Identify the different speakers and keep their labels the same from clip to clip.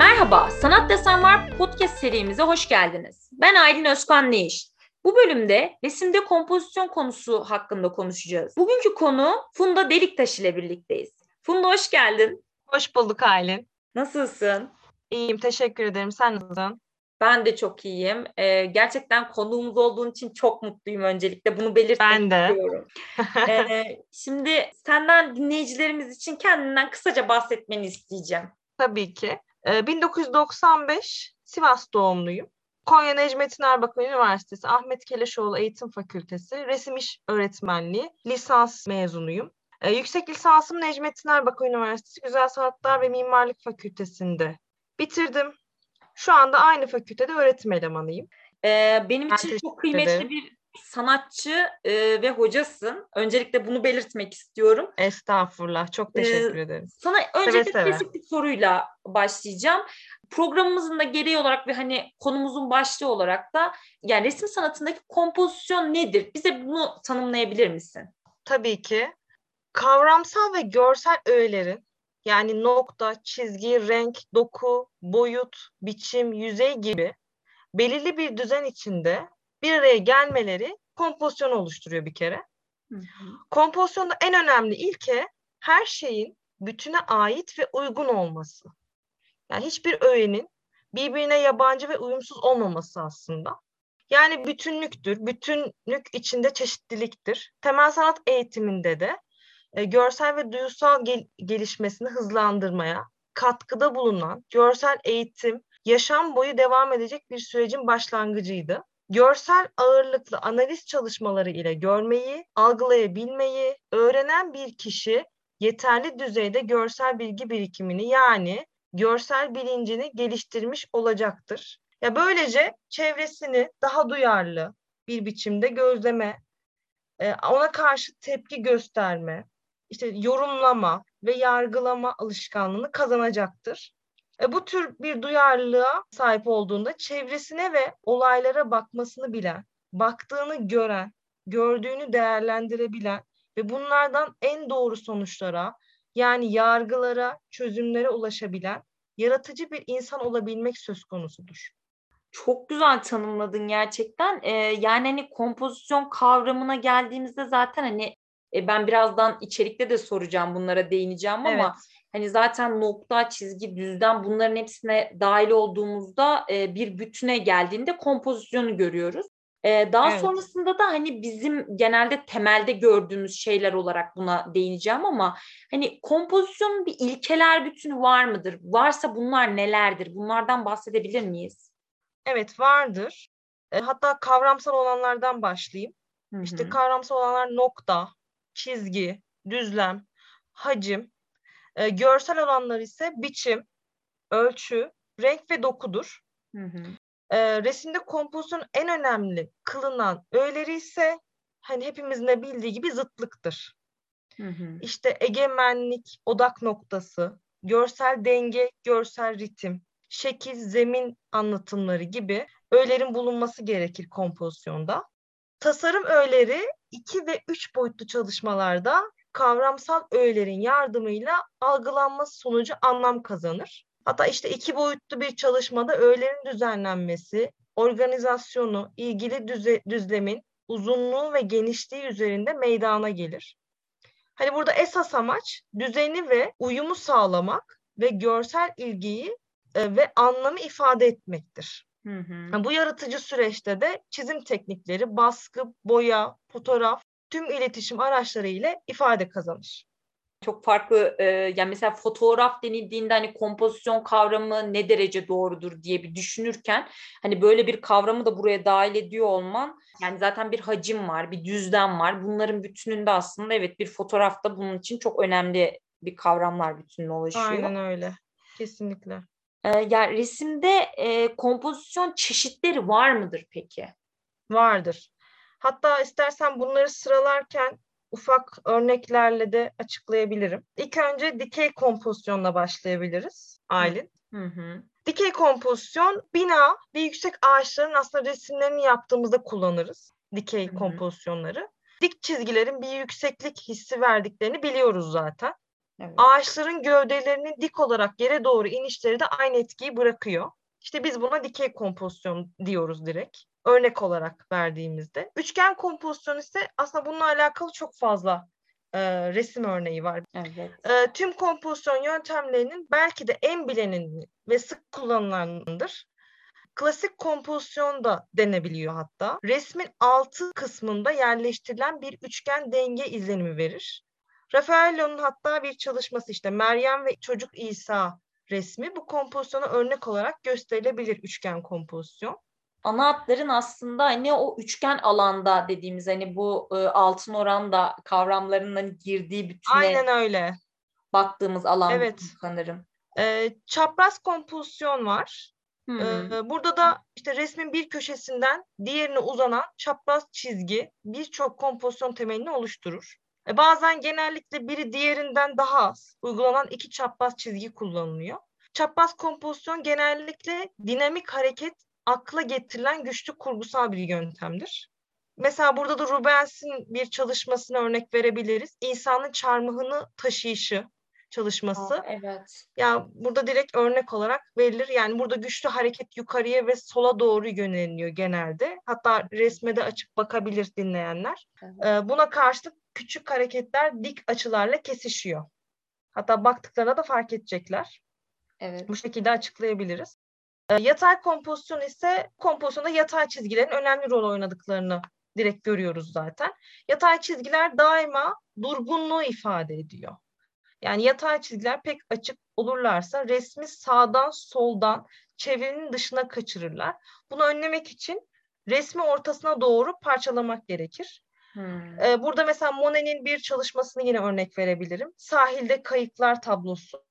Speaker 1: Merhaba, Sanat Desen Var podcast serimize hoş geldiniz. Ben Aylin Özkan Neyiş. Bu bölümde resimde kompozisyon konusu hakkında konuşacağız. Bugünkü konu Funda Deliktaş ile birlikteyiz. Funda hoş geldin.
Speaker 2: Hoş bulduk Aylin.
Speaker 1: Nasılsın?
Speaker 2: İyiyim, teşekkür ederim. Sen nasılsın?
Speaker 1: Ben de çok iyiyim. Ee, gerçekten konuğumuz olduğun için çok mutluyum öncelikle. Bunu belirtmek ben de. istiyorum. ee, şimdi senden dinleyicilerimiz için kendinden kısaca bahsetmeni isteyeceğim.
Speaker 2: Tabii ki. Ee, 1995 Sivas doğumluyum. Konya Necmettin Erbakan Üniversitesi Ahmet Keleşoğlu Eğitim Fakültesi Resim İş Öğretmenliği lisans mezunuyum. Ee, yüksek lisansım Necmettin Erbakan Üniversitesi Güzel Sanatlar ve Mimarlık Fakültesi'nde bitirdim. Şu anda aynı fakültede öğretim elemanıyım.
Speaker 1: Ee, benim için çok kıymetli bir sanatçı e, ve hocasın. Öncelikle bunu belirtmek istiyorum.
Speaker 2: Estağfurullah. Çok ee, teşekkür ee, ederim.
Speaker 1: Sana öncelikle seve klasik bir soruyla başlayacağım. Programımızın da gereği olarak ve hani konumuzun başlığı olarak da yani resim sanatındaki kompozisyon nedir? Bize bunu tanımlayabilir misin?
Speaker 2: Tabii ki. Kavramsal ve görsel öğelerin yani nokta, çizgi, renk, doku, boyut, biçim, yüzey gibi belirli bir düzen içinde bir araya gelmeleri kompozisyon oluşturuyor bir kere. Hı hı. Kompozisyonda en önemli ilke her şeyin bütüne ait ve uygun olması. Yani hiçbir öğenin birbirine yabancı ve uyumsuz olmaması aslında. Yani bütünlüktür. Bütünlük içinde çeşitliliktir. Temel sanat eğitiminde de e, görsel ve duyusal gel- gelişmesini hızlandırmaya katkıda bulunan görsel eğitim yaşam boyu devam edecek bir sürecin başlangıcıydı. Görsel ağırlıklı analiz çalışmaları ile görmeyi, algılayabilmeyi öğrenen bir kişi yeterli düzeyde görsel bilgi birikimini yani görsel bilincini geliştirmiş olacaktır. Ya böylece çevresini daha duyarlı bir biçimde gözleme, e, ona karşı tepki gösterme, işte yorumlama ve yargılama alışkanlığını kazanacaktır. E, bu tür bir duyarlılığa sahip olduğunda çevresine ve olaylara bakmasını bilen, baktığını gören, gördüğünü değerlendirebilen ve bunlardan en doğru sonuçlara yani yargılara, çözümlere ulaşabilen yaratıcı bir insan olabilmek söz konusudur.
Speaker 1: Çok güzel tanımladın gerçekten. Ee, yani hani kompozisyon kavramına geldiğimizde zaten hani e, ben birazdan içerikte de soracağım bunlara değineceğim ama evet. Hani zaten nokta, çizgi, düzden bunların hepsine dahil olduğumuzda e, bir bütüne geldiğinde kompozisyonu görüyoruz. E, daha evet. sonrasında da hani bizim genelde temelde gördüğümüz şeyler olarak buna değineceğim ama hani kompozisyonun bir ilkeler bütünü var mıdır? Varsa bunlar nelerdir? Bunlardan bahsedebilir miyiz?
Speaker 2: Evet vardır. E, hatta kavramsal olanlardan başlayayım. Hı-hı. İşte kavramsal olanlar nokta, çizgi, düzlem, hacim. E, görsel olanlar ise biçim, ölçü, renk ve dokudur. Hı hı. E, resimde kompozisyon en önemli kılınan öğeleri ise hani hepimizin de bildiği gibi zıtlıktır. Hı hı. İşte egemenlik, odak noktası, görsel denge, görsel ritim, şekil, zemin anlatımları gibi öğelerin bulunması gerekir kompozisyonda. Tasarım öğeleri iki ve üç boyutlu çalışmalarda kavramsal öğelerin yardımıyla algılanması sonucu anlam kazanır. Hatta işte iki boyutlu bir çalışmada öğelerin düzenlenmesi, organizasyonu, ilgili düze, düzlemin uzunluğu ve genişliği üzerinde meydana gelir. Hani burada esas amaç düzeni ve uyumu sağlamak ve görsel ilgiyi e, ve anlamı ifade etmektir. Hı hı. Bu yaratıcı süreçte de çizim teknikleri, baskı, boya, fotoğraf, tüm iletişim araçları ile ifade kazanır.
Speaker 1: Çok farklı e, yani mesela fotoğraf denildiğinde hani kompozisyon kavramı ne derece doğrudur diye bir düşünürken hani böyle bir kavramı da buraya dahil ediyor olman yani zaten bir hacim var, bir düzlem var. Bunların bütününde aslında evet bir fotoğrafta bunun için çok önemli bir kavramlar bütününe ulaşıyor.
Speaker 2: Aynen öyle. Kesinlikle.
Speaker 1: E, yani resimde e, kompozisyon çeşitleri var mıdır peki?
Speaker 2: Vardır. Hatta istersen bunları sıralarken ufak örneklerle de açıklayabilirim. İlk önce dikey kompozisyonla başlayabiliriz Aylin. Hı hı. Dikey kompozisyon bina ve yüksek ağaçların aslında resimlerini yaptığımızda kullanırız. Dikey hı hı. kompozisyonları. Dik çizgilerin bir yükseklik hissi verdiklerini biliyoruz zaten. Evet. Ağaçların gövdelerinin dik olarak yere doğru inişleri de aynı etkiyi bırakıyor. İşte biz buna dikey kompozisyon diyoruz direkt. Örnek olarak verdiğimizde. Üçgen kompozisyon ise aslında bununla alakalı çok fazla e, resim örneği var. Evet. E, tüm kompozisyon yöntemlerinin belki de en bilineni ve sık kullanılanıdır. Klasik kompozisyon da denebiliyor hatta. Resmin altı kısmında yerleştirilen bir üçgen denge izlenimi verir. Raffaello'nun hatta bir çalışması işte Meryem ve Çocuk İsa resmi bu kompozisyona örnek olarak gösterilebilir üçgen kompozisyon.
Speaker 1: Ana hatların aslında hani o üçgen alanda dediğimiz hani bu e, altın oranda kavramlarının hani girdiği bütüne
Speaker 2: Aynen öyle.
Speaker 1: baktığımız alan evet. sanırım.
Speaker 2: E, çapraz kompozisyon var. Ee, burada da işte resmin bir köşesinden diğerine uzanan çapraz çizgi birçok kompozisyon temelini oluşturur. E, bazen genellikle biri diğerinden daha az uygulanan iki çapraz çizgi kullanılıyor. Çapraz kompozisyon genellikle dinamik hareket akla getirilen güçlü kurgusal bir yöntemdir. Mesela burada da Rubens'in bir çalışmasına örnek verebiliriz. İnsanın çarmıhını taşıyışı çalışması. Aa,
Speaker 1: evet.
Speaker 2: Ya burada direkt örnek olarak verilir. Yani burada güçlü hareket yukarıya ve sola doğru yöneliniyor genelde. Hatta resmede açıp bakabilir dinleyenler. Evet. Ee, buna karşılık küçük hareketler dik açılarla kesişiyor. Hatta baktıklarına da fark edecekler. Evet. Bu şekilde açıklayabiliriz. E, yatay kompozisyon ise kompozisyonda yatay çizgilerin önemli rol oynadıklarını direkt görüyoruz zaten. Yatay çizgiler daima durgunluğu ifade ediyor. Yani yatay çizgiler pek açık olurlarsa resmi sağdan soldan çevrenin dışına kaçırırlar. Bunu önlemek için resmi ortasına doğru parçalamak gerekir. Hmm. burada mesela Monet'in bir çalışmasını yine örnek verebilirim. Sahilde kayıklar tablosu.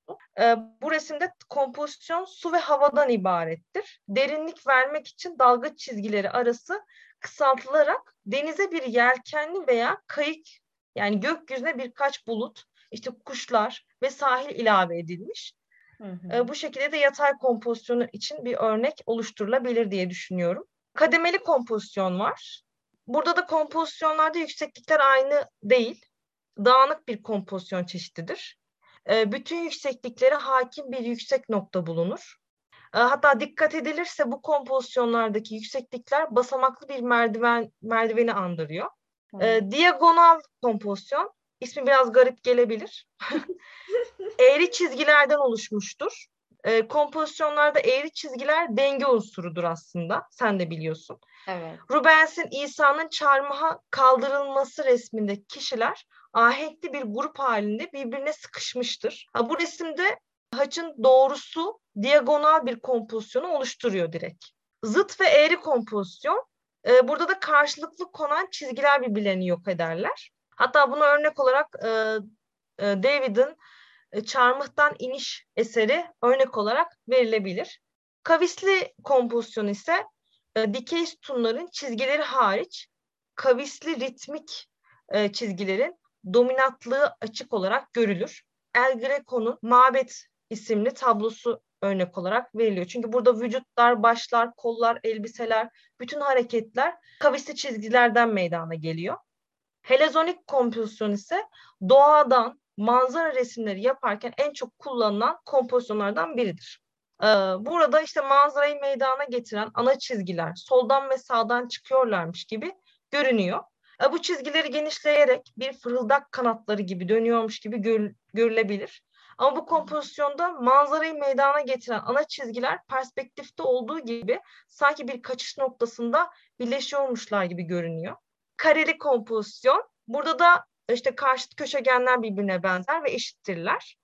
Speaker 2: bu resimde kompozisyon su ve havadan ibarettir. Derinlik vermek için dalga çizgileri arası kısaltılarak denize bir yelkenli veya kayık yani gökyüzüne birkaç bulut, işte kuşlar ve sahil ilave edilmiş. Hı hı. bu şekilde de yatay kompozisyonu için bir örnek oluşturulabilir diye düşünüyorum. Kademeli kompozisyon var. Burada da kompozisyonlarda yükseklikler aynı değil. Dağınık bir kompozisyon çeşididir. E, bütün yüksekliklere hakim bir yüksek nokta bulunur. E, hatta dikkat edilirse bu kompozisyonlardaki yükseklikler basamaklı bir merdiven merdiveni andırıyor. E, diagonal kompozisyon ismi biraz garip gelebilir. eğri çizgilerden oluşmuştur. E, kompozisyonlarda eğri çizgiler denge unsurudur aslında. Sen de biliyorsun.
Speaker 1: Evet.
Speaker 2: Rubens'in İsa'nın çarmıha kaldırılması resminde kişiler ahenkli bir grup halinde birbirine sıkışmıştır. Ha, bu resimde haçın doğrusu diagonal bir kompozisyonu oluşturuyor direkt. Zıt ve eğri kompozisyon e, burada da karşılıklı konan çizgiler birbirlerini yok ederler. Hatta buna örnek olarak e, e, David'in e, Çarmıhtan iniş eseri örnek olarak verilebilir. Kavisli kompozisyon ise e, dikey sütunların çizgileri hariç kavisli ritmik e, çizgilerin dominantlığı açık olarak görülür. El Greco'nun Mabet isimli tablosu örnek olarak veriliyor. Çünkü burada vücutlar, başlar, kollar, elbiseler, bütün hareketler kavisli çizgilerden meydana geliyor. Helezonik kompozisyon ise doğadan manzara resimleri yaparken en çok kullanılan kompozisyonlardan biridir. Burada işte manzarayı meydana getiren ana çizgiler soldan ve sağdan çıkıyorlarmış gibi görünüyor. Ee, bu çizgileri genişleyerek bir fırıldak kanatları gibi dönüyormuş gibi gör, görülebilir. Ama bu kompozisyonda manzarayı meydana getiren ana çizgiler perspektifte olduğu gibi sanki bir kaçış noktasında birleşiyormuşlar gibi görünüyor. Kareli kompozisyon. Burada da işte karşıt köşegenler birbirine benzer ve eşittirler.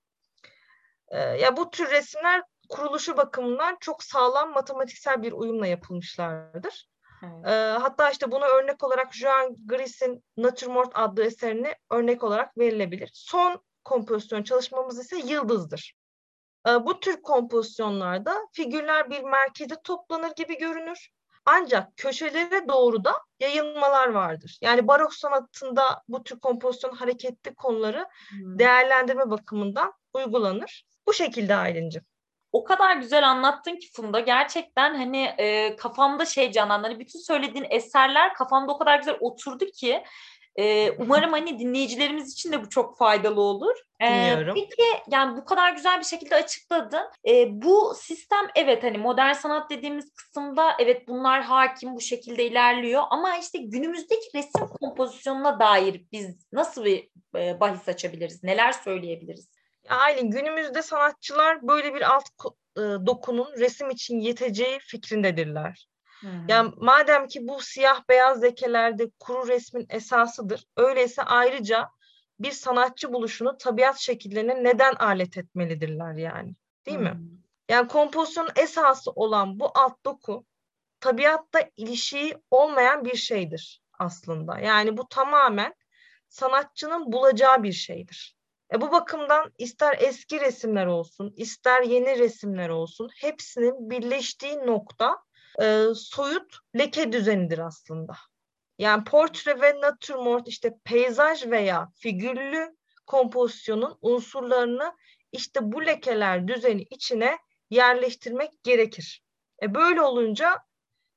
Speaker 2: Ya bu tür resimler kuruluşu bakımından çok sağlam matematiksel bir uyumla yapılmışlardır. Evet. E, hatta işte buna örnek olarak Joan Gris'in Natürmort adlı eserini örnek olarak verilebilir. Son kompozisyon çalışmamız ise Yıldız'dır. E, bu tür kompozisyonlarda figürler bir merkeze toplanır gibi görünür. Ancak köşelere doğru da yayılmalar vardır. Yani barok sanatında bu tür kompozisyon hareketli konuları hmm. değerlendirme bakımından uygulanır. Bu şekilde Aylin'cim
Speaker 1: o kadar güzel anlattın ki Funda gerçekten hani e, kafamda şey canlandı. Hani bütün söylediğin eserler kafamda o kadar güzel oturdu ki Ee, umarım hani dinleyicilerimiz için de bu çok faydalı olur.
Speaker 2: Ee, Dinliyorum.
Speaker 1: Peki yani bu kadar güzel bir şekilde açıkladın. Ee, bu sistem evet hani modern sanat dediğimiz kısımda evet bunlar hakim bu şekilde ilerliyor ama işte günümüzdeki resim kompozisyonuna dair biz nasıl bir e, bahis açabiliriz? Neler söyleyebiliriz?
Speaker 2: Aylin günümüzde sanatçılar böyle bir alt e, dokunun resim için yeteceği fikrindedirler. Hmm. Yani madem ki bu siyah beyaz lekelerde kuru resmin esasıdır, öyleyse ayrıca bir sanatçı buluşunu tabiat şekillerine neden alet etmelidirler yani. Değil hmm. mi? Yani kompozisyonun esası olan bu alt doku tabiatta ilişiği olmayan bir şeydir aslında. Yani bu tamamen sanatçının bulacağı bir şeydir. E bu bakımdan ister eski resimler olsun, ister yeni resimler olsun hepsinin birleştiği nokta e, soyut leke düzenidir aslında. Yani portre ve natürmort işte peyzaj veya figürlü kompozisyonun unsurlarını işte bu lekeler düzeni içine yerleştirmek gerekir. E böyle olunca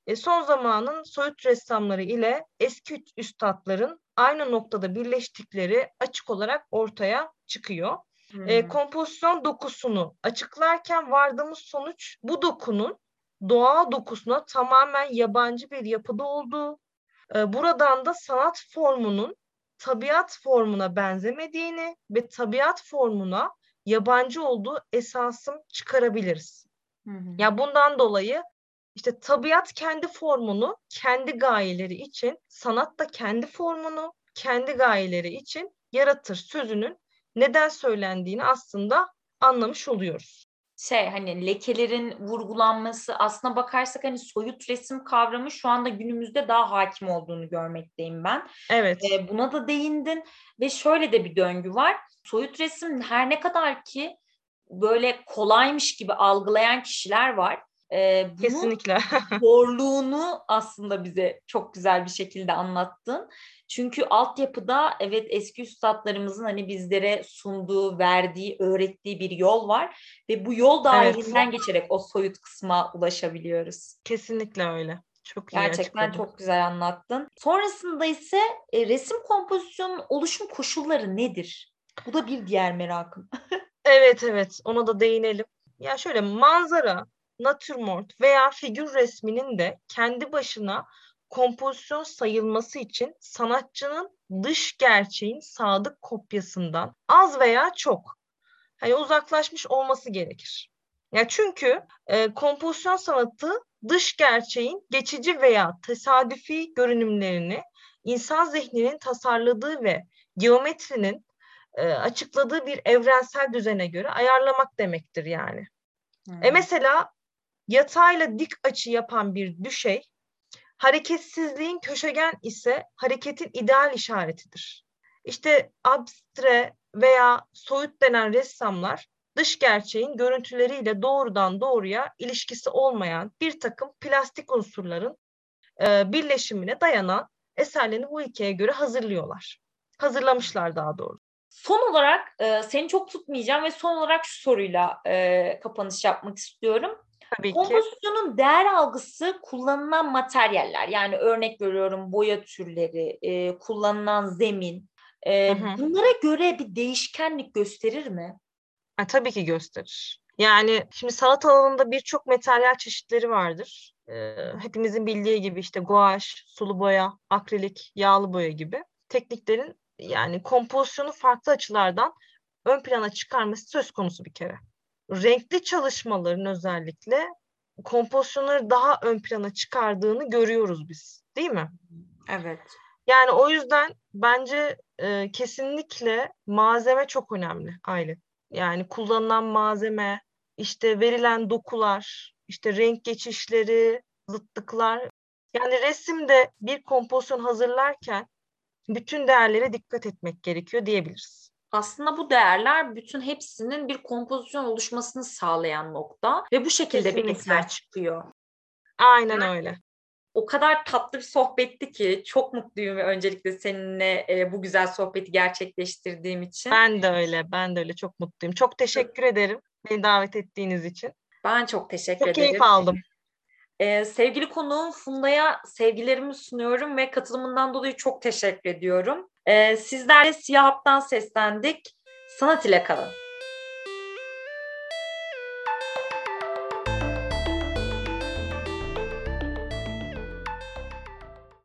Speaker 2: e son zamanın soyut ressamları ile eski üstadların aynı noktada birleştikleri açık olarak ortaya çıkıyor. Hmm. E, kompozisyon dokusunu açıklarken vardığımız sonuç bu dokunun doğa dokusuna tamamen yabancı bir yapıda olduğu, e, buradan da sanat formunun tabiat formuna benzemediğini ve tabiat formuna yabancı olduğu esasım çıkarabiliriz. Hı hı. Ya bundan dolayı işte tabiat kendi formunu kendi gayeleri için, sanat da kendi formunu kendi gayeleri için yaratır sözünün neden söylendiğini aslında anlamış oluyoruz
Speaker 1: şey hani lekelerin vurgulanması aslına bakarsak hani soyut resim kavramı şu anda günümüzde daha hakim olduğunu görmekteyim ben.
Speaker 2: Evet.
Speaker 1: Ee, buna da değindin ve şöyle de bir döngü var. Soyut resim her ne kadar ki böyle kolaymış gibi algılayan kişiler var.
Speaker 2: Ee, Kesinlikle.
Speaker 1: zorluğunu aslında bize çok güzel bir şekilde anlattın. Çünkü altyapıda evet eski üstadlarımızın hani bizlere sunduğu, verdiği, öğrettiği bir yol var ve bu yol dahilinden evet. geçerek o soyut kısma ulaşabiliyoruz.
Speaker 2: Kesinlikle öyle. Çok
Speaker 1: Gerçekten açıkladım. çok güzel anlattın. Sonrasında ise e, resim kompozisyonun oluşum koşulları nedir? Bu da bir diğer merakım.
Speaker 2: evet evet ona da değinelim. Ya şöyle manzara, natürmort veya figür resminin de kendi başına kompozisyon sayılması için sanatçının dış gerçeğin sadık kopyasından az veya çok hani uzaklaşmış olması gerekir. Ya çünkü e, kompozisyon sanatı dış gerçeğin geçici veya tesadüfi görünümlerini insan zihninin tasarladığı ve geometrinin e, açıkladığı bir evrensel düzene göre ayarlamak demektir yani. Hmm. E mesela yatayla dik açı yapan bir düşey Hareketsizliğin köşegen ise hareketin ideal işaretidir. İşte abstre veya soyut denen ressamlar dış gerçeğin görüntüleriyle doğrudan doğruya ilişkisi olmayan bir takım plastik unsurların e, birleşimine dayanan eserlerini bu ilkeye göre hazırlıyorlar. Hazırlamışlar daha doğru.
Speaker 1: Son olarak e, seni çok tutmayacağım ve son olarak şu soruyla e, kapanış yapmak istiyorum. Tabii Kompozisyonun ki. değer algısı kullanılan materyaller yani örnek veriyorum boya türleri, e, kullanılan zemin e, hı hı. bunlara göre bir değişkenlik gösterir mi?
Speaker 2: Ha, tabii ki gösterir. Yani şimdi sanat alanında birçok materyal çeşitleri vardır. Ee, hepimizin bildiği gibi işte guaj, sulu boya, akrilik, yağlı boya gibi tekniklerin yani kompozisyonu farklı açılardan ön plana çıkarması söz konusu bir kere renkli çalışmaların özellikle kompozisyonları daha ön plana çıkardığını görüyoruz biz. Değil mi?
Speaker 1: Evet.
Speaker 2: Yani o yüzden bence e, kesinlikle malzeme çok önemli Aylin. Yani kullanılan malzeme, işte verilen dokular, işte renk geçişleri, zıtlıklar. Yani resimde bir kompozisyon hazırlarken bütün değerlere dikkat etmek gerekiyor diyebiliriz
Speaker 1: aslında bu değerler bütün hepsinin bir kompozisyon oluşmasını sağlayan nokta ve bu şekilde Kesinlikle. bir eser çıkıyor.
Speaker 2: Aynen öyle.
Speaker 1: O kadar tatlı bir sohbetti ki çok mutluyum ve öncelikle seninle e, bu güzel sohbeti gerçekleştirdiğim için.
Speaker 2: Ben de öyle, ben de öyle çok mutluyum. Çok teşekkür ederim beni davet ettiğiniz için.
Speaker 1: Ben çok teşekkür
Speaker 2: çok
Speaker 1: ederim.
Speaker 2: Çok keyif aldım.
Speaker 1: Ee, sevgili konuğum Funda'ya sevgilerimi sunuyorum ve katılımından dolayı çok teşekkür ediyorum. Ee, sizlerle Siyah Hap'tan seslendik. Sanat ile kalın.